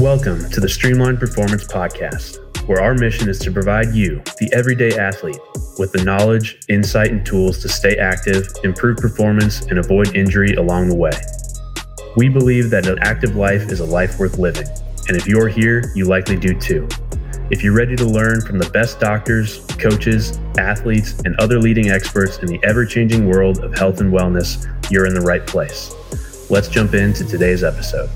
Welcome to the Streamline Performance Podcast, where our mission is to provide you, the everyday athlete, with the knowledge, insight, and tools to stay active, improve performance, and avoid injury along the way. We believe that an active life is a life worth living, and if you're here, you likely do too. If you're ready to learn from the best doctors, coaches, athletes, and other leading experts in the ever changing world of health and wellness, you're in the right place. Let's jump into today's episode.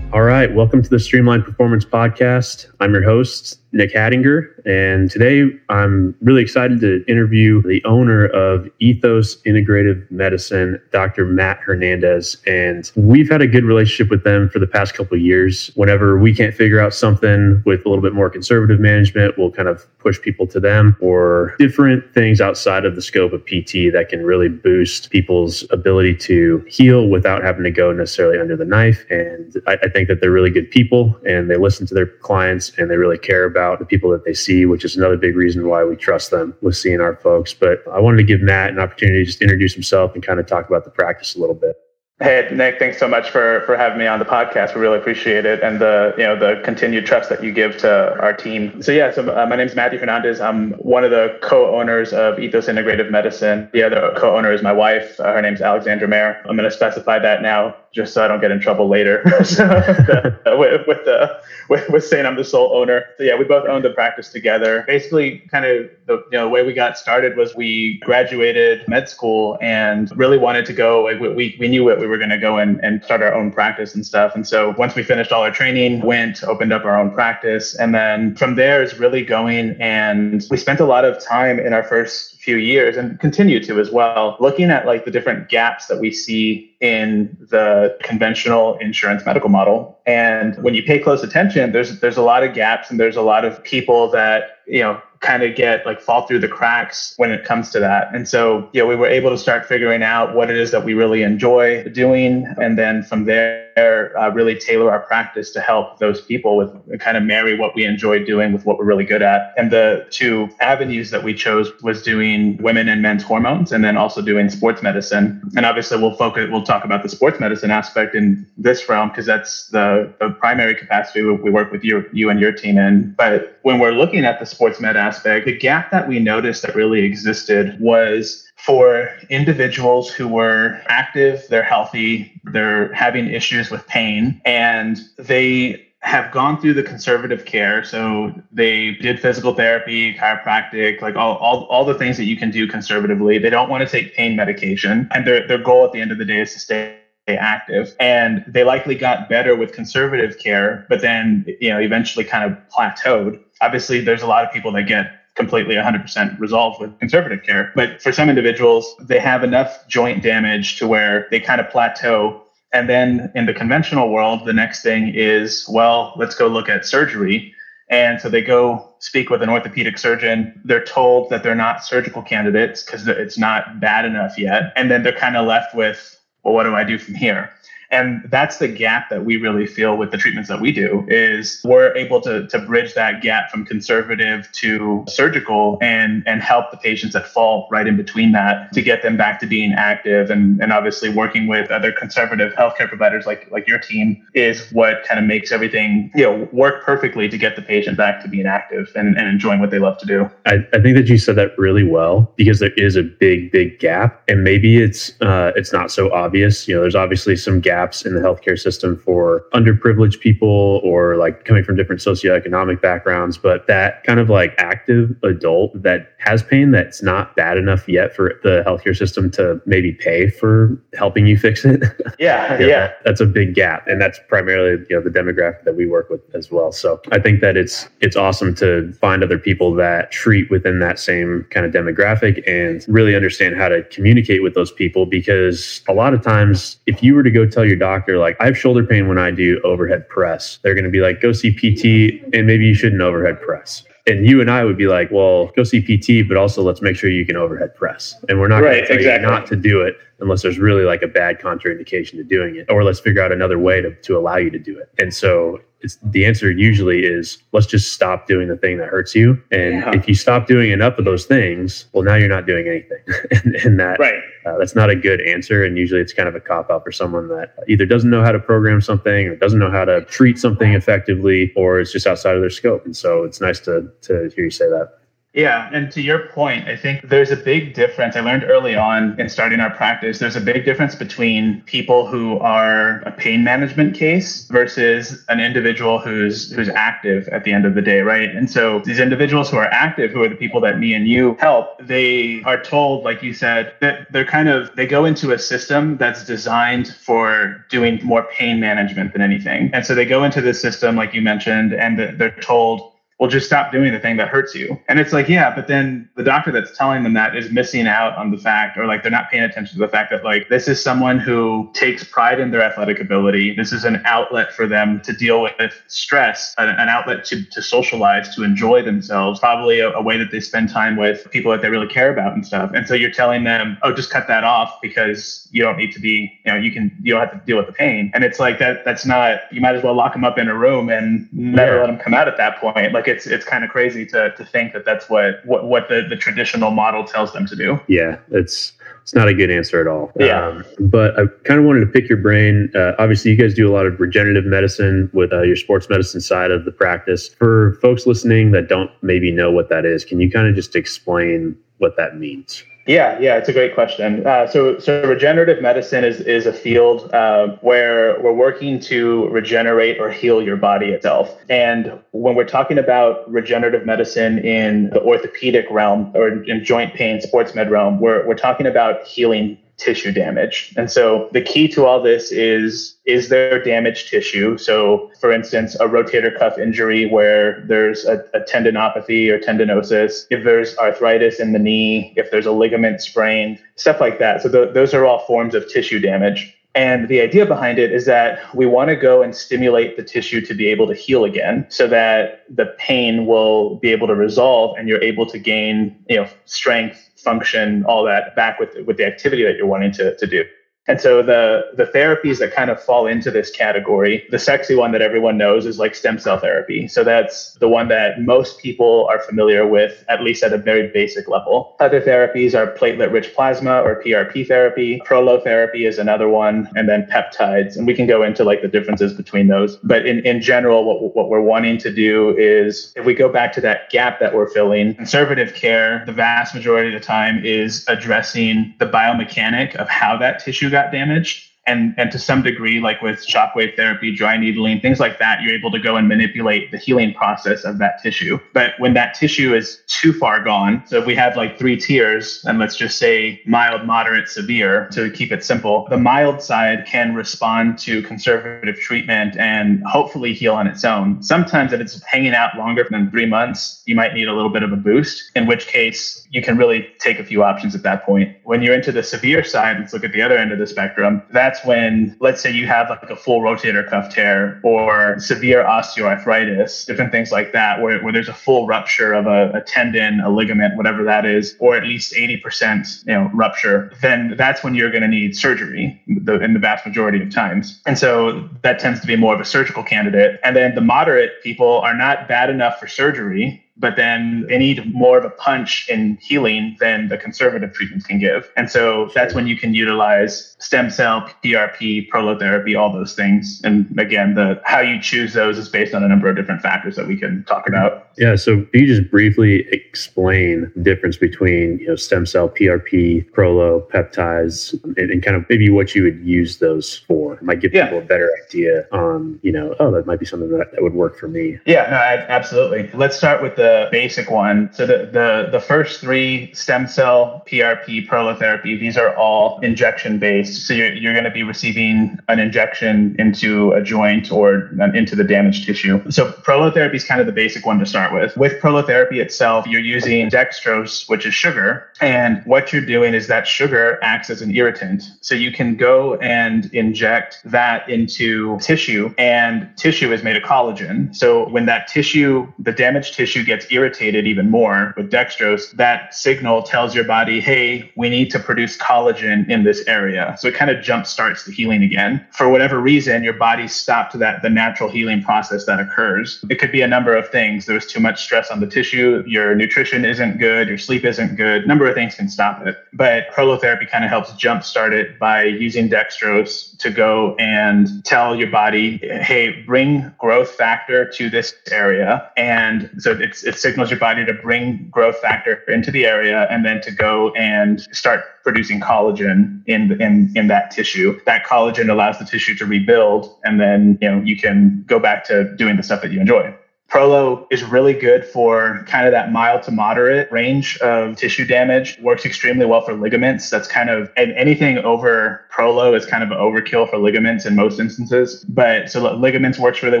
All right, welcome to the Streamline Performance Podcast. I'm your host, Nick Hadinger, and today I'm really excited to interview the owner of Ethos Integrative Medicine, Dr. Matt Hernandez. And we've had a good relationship with them for the past couple years. Whenever we can't figure out something with a little bit more conservative management, we'll kind of push people to them or different things outside of the scope of PT that can really boost people's ability to heal without having to go necessarily under the knife. And I, I think that they're really good people and they listen to their clients and they really care about about the people that they see, which is another big reason why we trust them with seeing our folks. But I wanted to give Matt an opportunity to just introduce himself and kind of talk about the practice a little bit. Hey Nick, thanks so much for for having me on the podcast. We really appreciate it, and the you know the continued trust that you give to our team. So yeah, so uh, my name is Matthew Hernandez. I'm one of the co-owners of Ethos Integrative Medicine. The other co-owner is my wife. Uh, her name's Alexandra Mayer. I'm going to specify that now just so I don't get in trouble later so, the, uh, with, with, the, with, with, saying I'm the sole owner. So yeah, we both owned the practice together. Basically, kind of the you know the way we got started was we graduated med school and really wanted to go. Like, we we knew what we were going to go and, and start our own practice and stuff. And so once we finished all our training, went opened up our own practice, and then from there is really going. And we spent a lot of time in our first few years and continue to as well, looking at like the different gaps that we see in the conventional insurance medical model. And when you pay close attention, there's there's a lot of gaps and there's a lot of people that, you know, kind of get like fall through the cracks when it comes to that. And so, yeah, we were able to start figuring out what it is that we really enjoy doing. And then from there, uh, really tailor our practice to help those people with kind of marry what we enjoy doing with what we're really good at. And the two avenues that we chose was doing women and men's hormones and then also doing sports medicine. And obviously we'll focus, we'll talk about the sports medicine aspect in this realm because that's the, the primary capacity we work with you, you and your team in. But when we're looking at the sports med aspect, the gap that we noticed that really existed was for individuals who were active, they're healthy, they're having issues with pain, and they have gone through the conservative care. So they did physical therapy, chiropractic, like all, all, all the things that you can do conservatively. They don't want to take pain medication. And their, their goal at the end of the day is to stay active and they likely got better with conservative care but then you know eventually kind of plateaued obviously there's a lot of people that get completely 100% resolved with conservative care but for some individuals they have enough joint damage to where they kind of plateau and then in the conventional world the next thing is well let's go look at surgery and so they go speak with an orthopedic surgeon. They're told that they're not surgical candidates because it's not bad enough yet. And then they're kind of left with well, what do I do from here? And that's the gap that we really feel with the treatments that we do is we're able to, to bridge that gap from conservative to surgical and, and help the patients that fall right in between that to get them back to being active. And, and obviously working with other conservative healthcare providers like, like your team is what kind of makes everything, you know, work perfectly to get the patient back to being active and, and enjoying what they love to do. I, I think that you said that really well because there is a big, big gap and maybe it's, uh, it's not so obvious. You know, there's obviously some gaps gaps in the healthcare system for underprivileged people or like coming from different socioeconomic backgrounds. But that kind of like active adult that has pain that's not bad enough yet for the healthcare system to maybe pay for helping you fix it. Yeah, you know, yeah. that's a big gap. And that's primarily, you know, the demographic that we work with as well. So I think that it's it's awesome to find other people that treat within that same kind of demographic and really understand how to communicate with those people because a lot of times if you were to go tell your doctor, like, I have shoulder pain when I do overhead press. They're going to be like, go see PT and maybe you shouldn't overhead press. And you and I would be like, well, go see PT, but also let's make sure you can overhead press. And we're not right, going exactly. not to do it unless there's really like a bad contraindication to doing it, or let's figure out another way to, to allow you to do it. And so it's the answer usually is let's just stop doing the thing that hurts you. And yeah. if you stop doing enough of those things, well, now you're not doing anything. and, and, that right. Uh, that's not a good answer. And usually it's kind of a cop out for someone that either doesn't know how to program something or doesn't know how to treat something effectively or it's just outside of their scope. And so it's nice to to hear you say that. Yeah, and to your point, I think there's a big difference. I learned early on in starting our practice, there's a big difference between people who are a pain management case versus an individual who's who's active at the end of the day, right? And so these individuals who are active, who are the people that me and you help, they are told, like you said, that they're kind of they go into a system that's designed for doing more pain management than anything. And so they go into this system, like you mentioned, and they're told well, just stop doing the thing that hurts you. And it's like, yeah, but then the doctor that's telling them that is missing out on the fact, or like they're not paying attention to the fact that like this is someone who takes pride in their athletic ability. This is an outlet for them to deal with stress, an, an outlet to, to socialize, to enjoy themselves, probably a, a way that they spend time with people that they really care about and stuff. And so you're telling them, oh, just cut that off because you don't need to be, you know, you can, you don't have to deal with the pain. And it's like that, that's not, you might as well lock them up in a room and never yeah. let them come out at that point. Like it's it's kind of crazy to to think that that's what what, what the, the traditional model tells them to do. Yeah, it's it's not a good answer at all. Yeah. Um, but I kind of wanted to pick your brain. Uh, obviously, you guys do a lot of regenerative medicine with uh, your sports medicine side of the practice. For folks listening that don't maybe know what that is, can you kind of just explain what that means? Yeah, yeah, it's a great question. Uh, so, so regenerative medicine is is a field uh, where we're working to regenerate or heal your body itself. And when we're talking about regenerative medicine in the orthopedic realm or in joint pain, sports med realm, we're we're talking about healing tissue damage. And so the key to all this is is there damaged tissue? So for instance, a rotator cuff injury where there's a, a, tendinopathy or tendinosis, if there's arthritis in the knee, if there's a ligament sprained, stuff like that. So th- those are all forms of tissue damage. And the idea behind it is that we want to go and stimulate the tissue to be able to heal again so that the pain will be able to resolve and you're able to gain, you know, strength, function, all that back with with the activity that you're wanting to, to do. And so the the therapies that kind of fall into this category, the sexy one that everyone knows is like stem cell therapy. So that's the one that most people are familiar with, at least at a very basic level. Other therapies are platelet-rich plasma or PRP therapy. Prolotherapy is another one, and then peptides. And we can go into like the differences between those. But in, in general, what, what we're wanting to do is if we go back to that gap that we're filling, conservative care, the vast majority of the time is addressing the biomechanic of how that tissue got got damaged and and to some degree like with shockwave therapy dry needling things like that you're able to go and manipulate the healing process of that tissue. But when that tissue is too far gone so if we have like three tiers and let's just say mild moderate severe to keep it simple the mild side can respond to conservative treatment and hopefully heal on its own. Sometimes if it's hanging out longer than three months you might need a little bit of a boost in which case you can really take a few options at that point when you're into the severe side let's look at the other end of the spectrum that's when, let's say you have like a full rotator cuff tear or severe osteoarthritis, different things like that, where, where there's a full rupture of a, a tendon, a ligament, whatever that is, or at least 80% you know, rupture, then that's when you're going to need surgery the, in the vast majority of times. And so that tends to be more of a surgical candidate. And then the moderate people are not bad enough for surgery but then they need more of a punch in healing than the conservative treatments can give. And so that's when you can utilize stem cell, PRP, prolotherapy, all those things. And again, the how you choose those is based on a number of different factors that we can talk about. Yeah. So can you just briefly explain the difference between you know stem cell, PRP, prolo, peptides, and, and kind of maybe what you would use those for? It might give yeah. people a better idea on, you know, oh, that might be something that, that would work for me. Yeah, no, I, absolutely. Let's start with the the basic one. So the, the, the first three stem cell, PRP, prolotherapy, these are all injection based. So you're, you're going to be receiving an injection into a joint or into the damaged tissue. So prolotherapy is kind of the basic one to start with. With prolotherapy itself, you're using dextrose, which is sugar. And what you're doing is that sugar acts as an irritant. So you can go and inject that into tissue, and tissue is made of collagen. So when that tissue, the damaged tissue gets gets irritated even more with dextrose, that signal tells your body, hey, we need to produce collagen in this area. So it kind of jump starts the healing again. For whatever reason, your body stopped that the natural healing process that occurs. It could be a number of things. There was too much stress on the tissue, your nutrition isn't good, your sleep isn't good. Number of things can stop it. But prolotherapy kind of helps jumpstart it by using dextrose to go and tell your body, hey, bring growth factor to this area. And so it signals your body to bring growth factor into the area and then to go and start producing collagen in, in, in that tissue. That collagen allows the tissue to rebuild and then you know you can go back to doing the stuff that you enjoy. Prolo is really good for kind of that mild to moderate range of tissue damage. Works extremely well for ligaments. That's kind of and anything over Prolo is kind of an overkill for ligaments in most instances. But so ligaments works really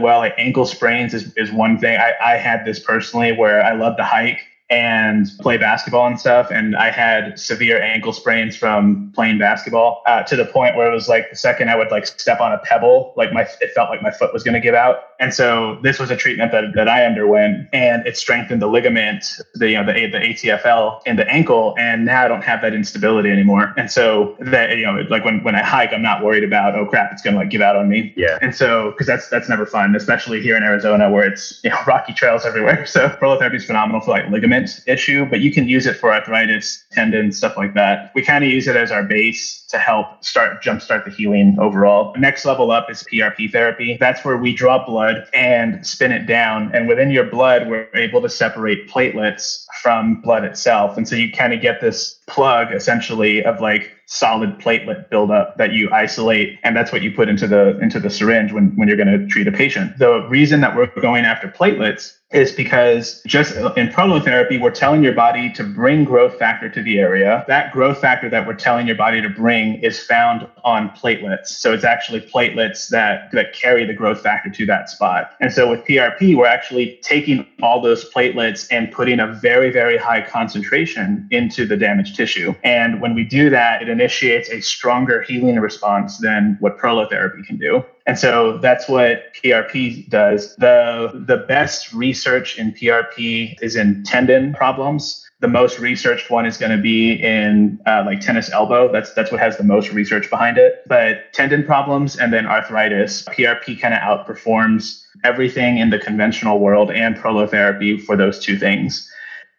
well. Like ankle sprains is, is one thing. I, I had this personally where I love to hike and play basketball and stuff. And I had severe ankle sprains from playing basketball uh, to the point where it was like the second I would like step on a pebble, like my it felt like my foot was going to give out. And so this was a treatment that, that I underwent, and it strengthened the ligament, the you know the the ATFL in the ankle, and now I don't have that instability anymore. And so that you know like when when I hike, I'm not worried about oh crap, it's going to like give out on me. Yeah. And so because that's that's never fun, especially here in Arizona where it's you know rocky trails everywhere. So prolotherapy is phenomenal for like ligament issue, but you can use it for arthritis, tendons, stuff like that. We kind of use it as our base to help start jumpstart the healing overall. Next level up is PRP therapy. That's where we draw blood and spin it down. And within your blood, we're able to separate platelets from blood itself. And so you kind of get this plug essentially of like solid platelet buildup that you isolate and that's what you put into the into the syringe when, when you're going to treat a patient the reason that we're going after platelets is because just in prolotherapy, we're telling your body to bring growth factor to the area. That growth factor that we're telling your body to bring is found on platelets. So it's actually platelets that, that carry the growth factor to that spot. And so with PRP, we're actually taking all those platelets and putting a very, very high concentration into the damaged tissue. And when we do that, it initiates a stronger healing response than what prolotherapy can do. And so that's what PRP does. The, the best research in PRP is in tendon problems. The most researched one is going to be in uh, like tennis elbow. That's that's what has the most research behind it. But tendon problems and then arthritis, PRP kind of outperforms everything in the conventional world and prolotherapy for those two things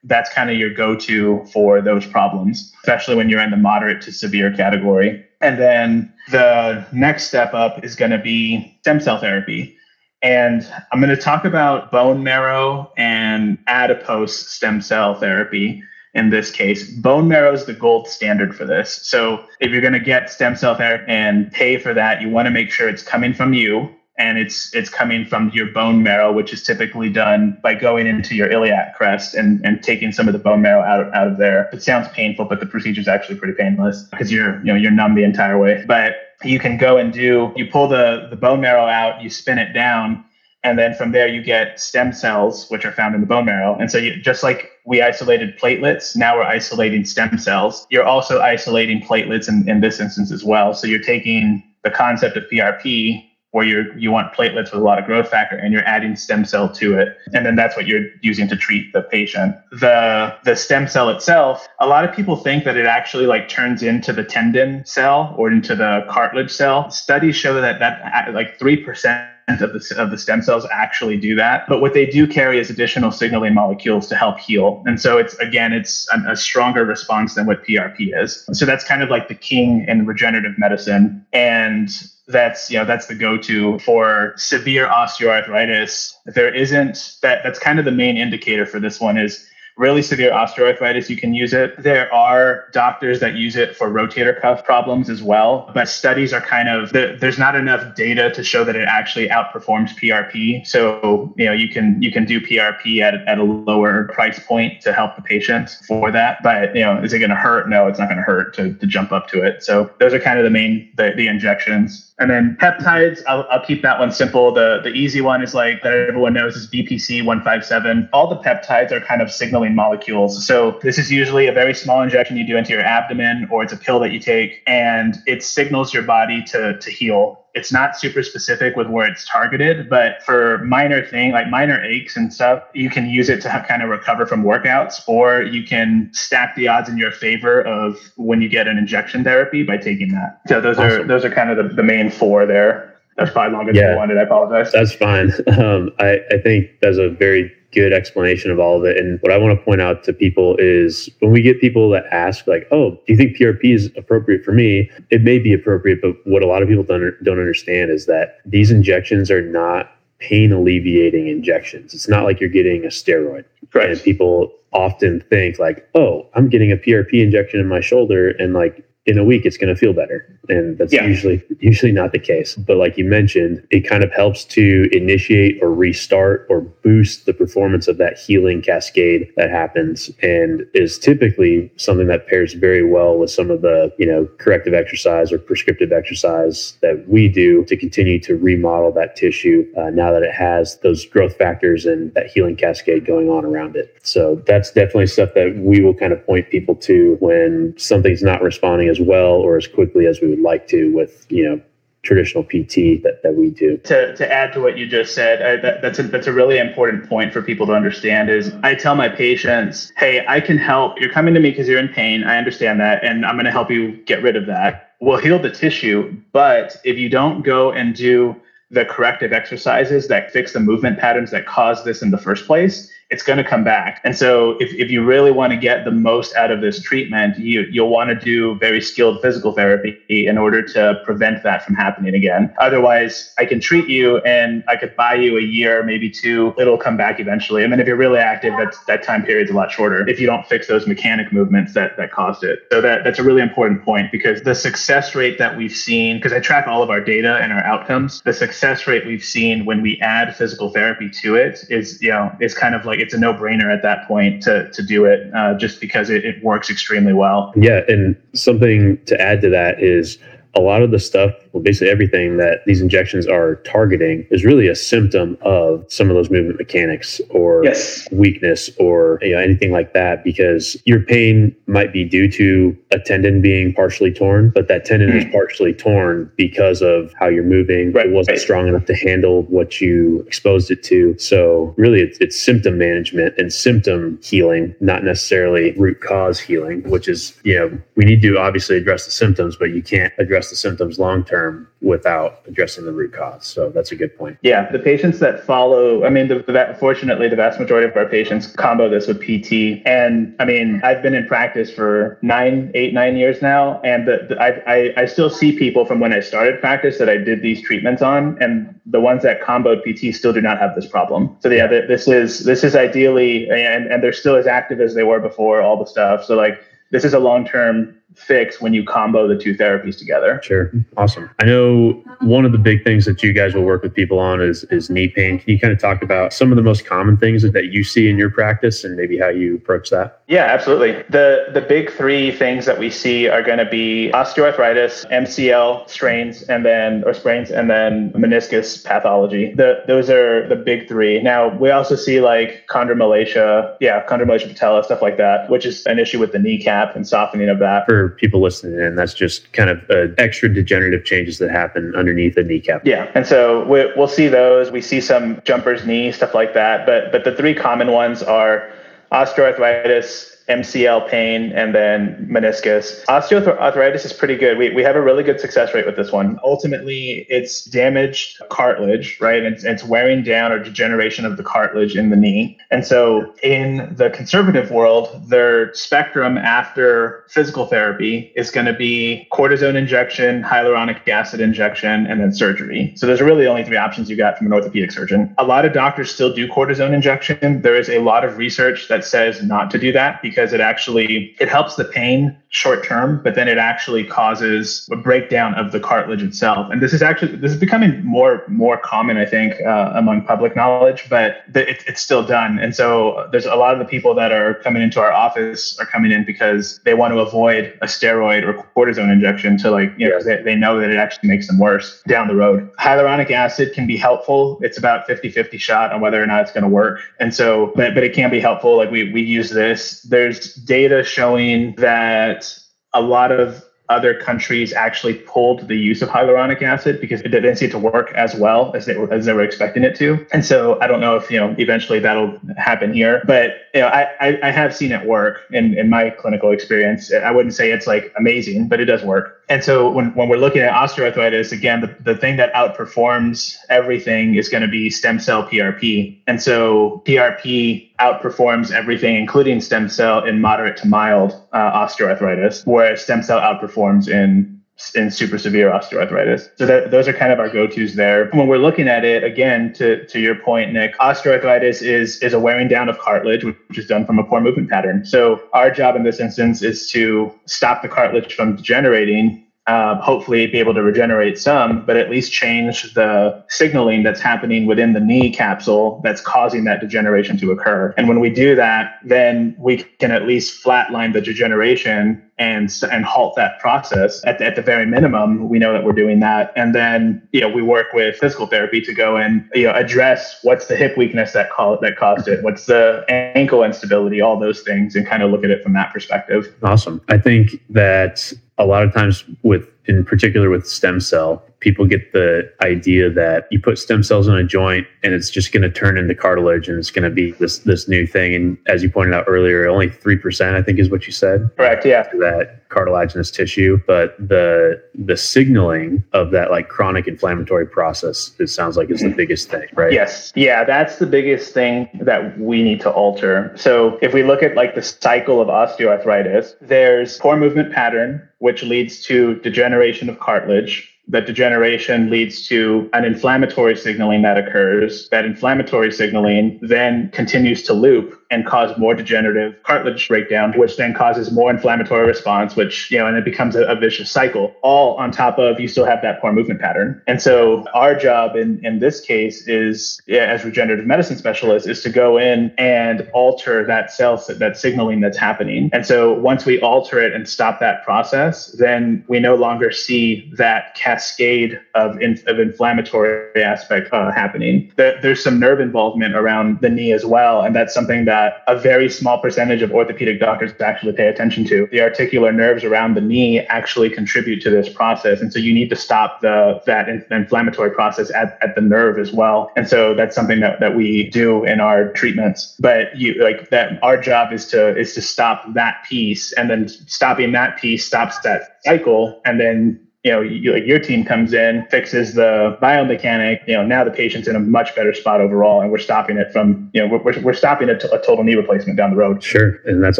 that's kind of your go-to for those problems, especially when you're in the moderate to severe category. And then the next step up is going to be stem cell therapy. And I'm going to talk about bone marrow and adipose stem cell therapy in this case. Bone marrow is the gold standard for this. So if you're going to get stem cell therapy and pay for that, you want to make sure it's coming from you and it's it's coming from your bone marrow, which is typically done by going into your iliac crest and, and taking some of the bone marrow out out of there. It sounds painful, but the procedure is actually pretty painless because you're you know you're numb the entire way. But you can go and do you pull the the bone marrow out, you spin it down, and then from there you get stem cells which are found in the bone marrow. And so you just like we isolated platelets, now we're isolating stem cells. You're also isolating platelets in, in this instance as well. So you're taking the concept of PRP where you you want platelets with a lot of growth factor and you're adding stem cell to it. And then that's what you're using to treat the patient. The the stem cell itself a lot of people think that it actually like turns into the tendon cell or into the cartilage cell. Studies show that that like 3% of the, of the stem cells actually do that. But what they do carry is additional signaling molecules to help heal. And so it's, again, it's a, a stronger response than what PRP is. So that's kind of like the king in regenerative medicine. And that's you know that's the go-to for severe osteoarthritis there isn't that that's kind of the main indicator for this one is really severe osteoarthritis, you can use it. There are doctors that use it for rotator cuff problems as well, but studies are kind of there's not enough data to show that it actually outperforms PRP. So you know you can you can do PRP at, at a lower price point to help the patient for that. But you know, is it going to hurt? No, it's not going to hurt to to jump up to it. So those are kind of the main the, the injections. And then peptides, I'll, I'll keep that one simple. The the easy one is like that everyone knows is BPC 157. All the peptides are kind of signaling molecules. So this is usually a very small injection you do into your abdomen, or it's a pill that you take, and it signals your body to to heal. It's not super specific with where it's targeted, but for minor thing like minor aches and stuff, you can use it to have, kind of recover from workouts, or you can stack the odds in your favor of when you get an injection therapy by taking that. So those awesome. are those are kind of the, the main four there. That's probably longer yeah, than you wanted. I apologize. That's fine. Um, I, I think that's a very good explanation of all of it. And what I want to point out to people is when we get people that ask, like, "Oh, do you think PRP is appropriate for me?" It may be appropriate, but what a lot of people don't don't understand is that these injections are not pain alleviating injections. It's not like you're getting a steroid. Right. And people often think like, "Oh, I'm getting a PRP injection in my shoulder," and like in a week it's going to feel better. And that's yeah. usually usually not the case. But like you mentioned it kind of helps to initiate or restart or boost the performance of that healing cascade that happens and is typically something that pairs very well with some of the you know corrective exercise or prescriptive exercise that we do to continue to remodel that tissue uh, now that it has those growth factors and that healing cascade going on around it. So that's definitely stuff that we will kind of point people to when something's not responding as well or as quickly as we would like to with you know traditional PT that, that we do. To, to add to what you just said, I, that, that's a that's a really important point for people to understand. Is I tell my patients, hey, I can help. You're coming to me because you're in pain. I understand that, and I'm going to help you get rid of that. We'll heal the tissue, but if you don't go and do the corrective exercises that fix the movement patterns that caused this in the first place, it's going to come back. And so if, if you really want to get the most out of this treatment, you, you'll want to do very skilled physical therapy in order to prevent that from happening again. Otherwise, I can treat you and I could buy you a year, maybe two. It'll come back eventually. I mean, if you're really active, that's, that time period's a lot shorter if you don't fix those mechanic movements that, that caused it. So that, that's a really important point because the success rate that we've seen, because I track all of our data and our outcomes, the success rate we've seen when we add physical therapy to it is, you know, is kind of like it's a no brainer at that point to, to do it uh, just because it, it works extremely well. Yeah. And something to add to that is a lot of the stuff, well, basically everything that these injections are targeting is really a symptom of some of those movement mechanics or yes. weakness or you know, anything like that, because your pain might be due to a tendon being partially torn, but that tendon mm. is hmm. partially torn because of how you're moving. Right. It wasn't right. strong enough to handle what you exposed it to. So really it's, it's symptom management and symptom healing, not necessarily root cause healing, which is, you know, we need to obviously address the symptoms, but you can't address address the symptoms long term without addressing the root cause. So that's a good point. Yeah, the patients that follow, I mean, the, the, fortunately, the vast majority of our patients combo this with PT. And I mean, I've been in practice for nine, eight, nine years now, and the, the, I, I, I still see people from when I started practice that I did these treatments on, and the ones that comboed PT still do not have this problem. So yeah, this is this is ideally, and and they're still as active as they were before, all the stuff. So like this is a long term fix when you combo the two therapies together. Sure. Awesome. I know one of the big things that you guys will work with people on is is knee pain. Can you kind of talk about some of the most common things that you see in your practice and maybe how you approach that? Yeah, absolutely. The the big three things that we see are going to be osteoarthritis, MCL strains, and then or sprains, and then meniscus pathology. The those are the big three. Now we also see like chondromalacia, yeah, chondromalacia patella, stuff like that, which is an issue with the kneecap and softening of that. For people listening in, that's just kind of uh, extra degenerative changes that happen underneath the kneecap. Yeah, and so we, we'll see those. We see some jumper's knee stuff like that, but but the three common ones are osteoarthritis, MCL pain, and then meniscus. Osteoarthritis is pretty good. We, we have a really good success rate with this one. Ultimately, it's damaged cartilage, right? It's, it's wearing down or degeneration of the cartilage in the knee. And so, in the conservative world, their spectrum after physical therapy is going to be cortisone injection, hyaluronic acid injection, and then surgery. So, those are really only three options you got from an orthopedic surgeon. A lot of doctors still do cortisone injection. There is a lot of research that says not to do that because because it actually it helps the pain short term, but then it actually causes a breakdown of the cartilage itself. And this is actually this is becoming more more common, I think, uh, among public knowledge, but the, it, it's still done. And so there's a lot of the people that are coming into our office are coming in because they want to avoid a steroid or cortisone injection to like you know yeah. they, they know that it actually makes them worse down the road. Hyaluronic acid can be helpful. It's about 50-50 shot on whether or not it's going to work. And so, but but it can be helpful. Like we we use this. There's data showing that a lot of other countries actually pulled the use of hyaluronic acid because it didn't seem to work as well as they were as they were expecting it to. And so I don't know if you know eventually that'll happen here, but you know I I, have seen it work in in my clinical experience. I wouldn't say it's like amazing, but it does work. And so when, when we're looking at osteoarthritis, again, the, the thing that outperforms everything is going to be stem cell PRP. And so PRP outperforms everything, including stem cell in moderate to mild uh, osteoarthritis, whereas stem cell outperforms in in super severe osteoarthritis. So that, those are kind of our go-tos there. When we're looking at it, again, to, to your point, Nick, osteoarthritis is, is a wearing down of cartilage, which is done from a poor movement pattern. So our job in this instance is to stop the cartilage from degenerating uh, hopefully be able to regenerate some, but at least change the signaling that's happening within the knee capsule that's causing that degeneration to occur. And when we do that, then we can at least flatline the degeneration and and halt that process. At the, at the very minimum, we know that we're doing that, and then you know we work with physical therapy to go and you know address what's the hip weakness that call, that caused it, what's the ankle instability, all those things, and kind of look at it from that perspective. Awesome. I think that a lot of times with in particular with stem cell people get the idea that you put stem cells in a joint and it's just going to turn into cartilage and it's going to be this this new thing. And as you pointed out earlier, only three percent, I think, is what you said. Correct. Yeah. That cartilaginous tissue, but the the signaling of that like chronic inflammatory process, it sounds like is the biggest thing, right? Yes. Yeah, that's the biggest thing that we need to alter. So if we look at like the cycle of osteoarthritis, there's poor movement pattern, which leads to degeneration of cartilage that degeneration leads to an inflammatory signaling that occurs. That inflammatory signaling then continues to loop and cause more degenerative cartilage breakdown, which then causes more inflammatory response, which, you know, and it becomes a, a, vicious cycle, all on top of you still have that poor movement pattern. And so our job in, in this case is, as regenerative medicine specialists, is to go in and alter that cell, that signaling that's happening. And so once we alter it and stop that process, then we no longer see that cascade of, in, of inflammatory aspect uh, happening. The, there's some nerve involvement around the knee as well. And that's something that that a very small percentage of orthopedic doctors actually pay attention to. The articular nerves around the knee actually contribute to this process. And so you need to stop the that inflammatory process at, at the nerve as well. And so that's something that, that we do in our treatments. But you like that our job is to is to stop that piece and then stopping that piece stops that cycle and then you know, you, like your team comes in, fixes the biomechanic, you know, now the patient's in a much better spot overall, and we're stopping it from, you know, we're, we're stopping a, t- a total knee replacement down the road. Sure. And that's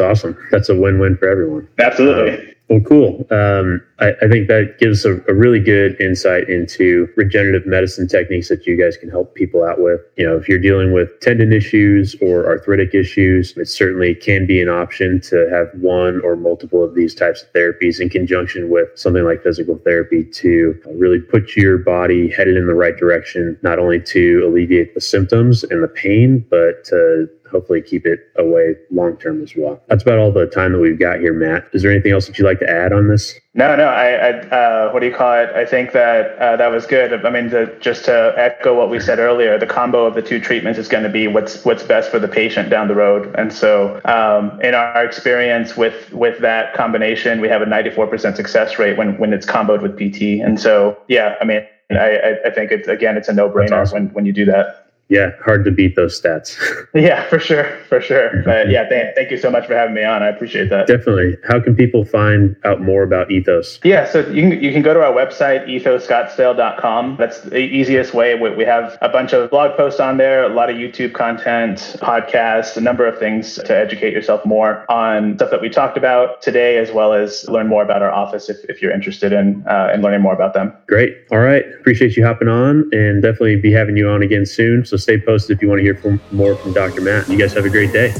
awesome. That's a win-win for everyone. Absolutely. Um, well, cool. Um, I, I, think that gives a, a, really good insight into regenerative medicine techniques that you guys can help people out with. You know, if you're dealing with tendon issues or arthritic issues, it certainly can be an option to have one or multiple of these types of therapies in conjunction with something like physical therapy to really put your body headed in the right direction, not only to alleviate the symptoms and the pain, but to hopefully keep it away long term as well. That's about all the time that we've got here, Matt. Is there anything else that you'd like to add on this? No, no. I, I uh, what do you call it? I think that uh, that was good. I mean, to, just to echo what we said earlier, the combo of the two treatments is going to be what's what's best for the patient down the road. And so, um, in our experience with with that combination, we have a 94% success rate when when it's comboed with PT. And so, yeah, I mean, I, I think it's again, it's a no brainer awesome. when when you do that yeah, hard to beat those stats. yeah, for sure, for sure. But yeah, th- thank you so much for having me on. I appreciate that. Definitely. How can people find out more about Ethos? Yeah, so you can you can go to our website ethoscottsdale.com. That's the easiest way. We have a bunch of blog posts on there, a lot of YouTube content, podcasts, a number of things to educate yourself more on stuff that we talked about today, as well as learn more about our office if, if you're interested in uh, in learning more about them. Great. All right. Appreciate you hopping on, and definitely be having you on again soon. So stay posted if you want to hear from more from Dr. Matt. You guys have a great day.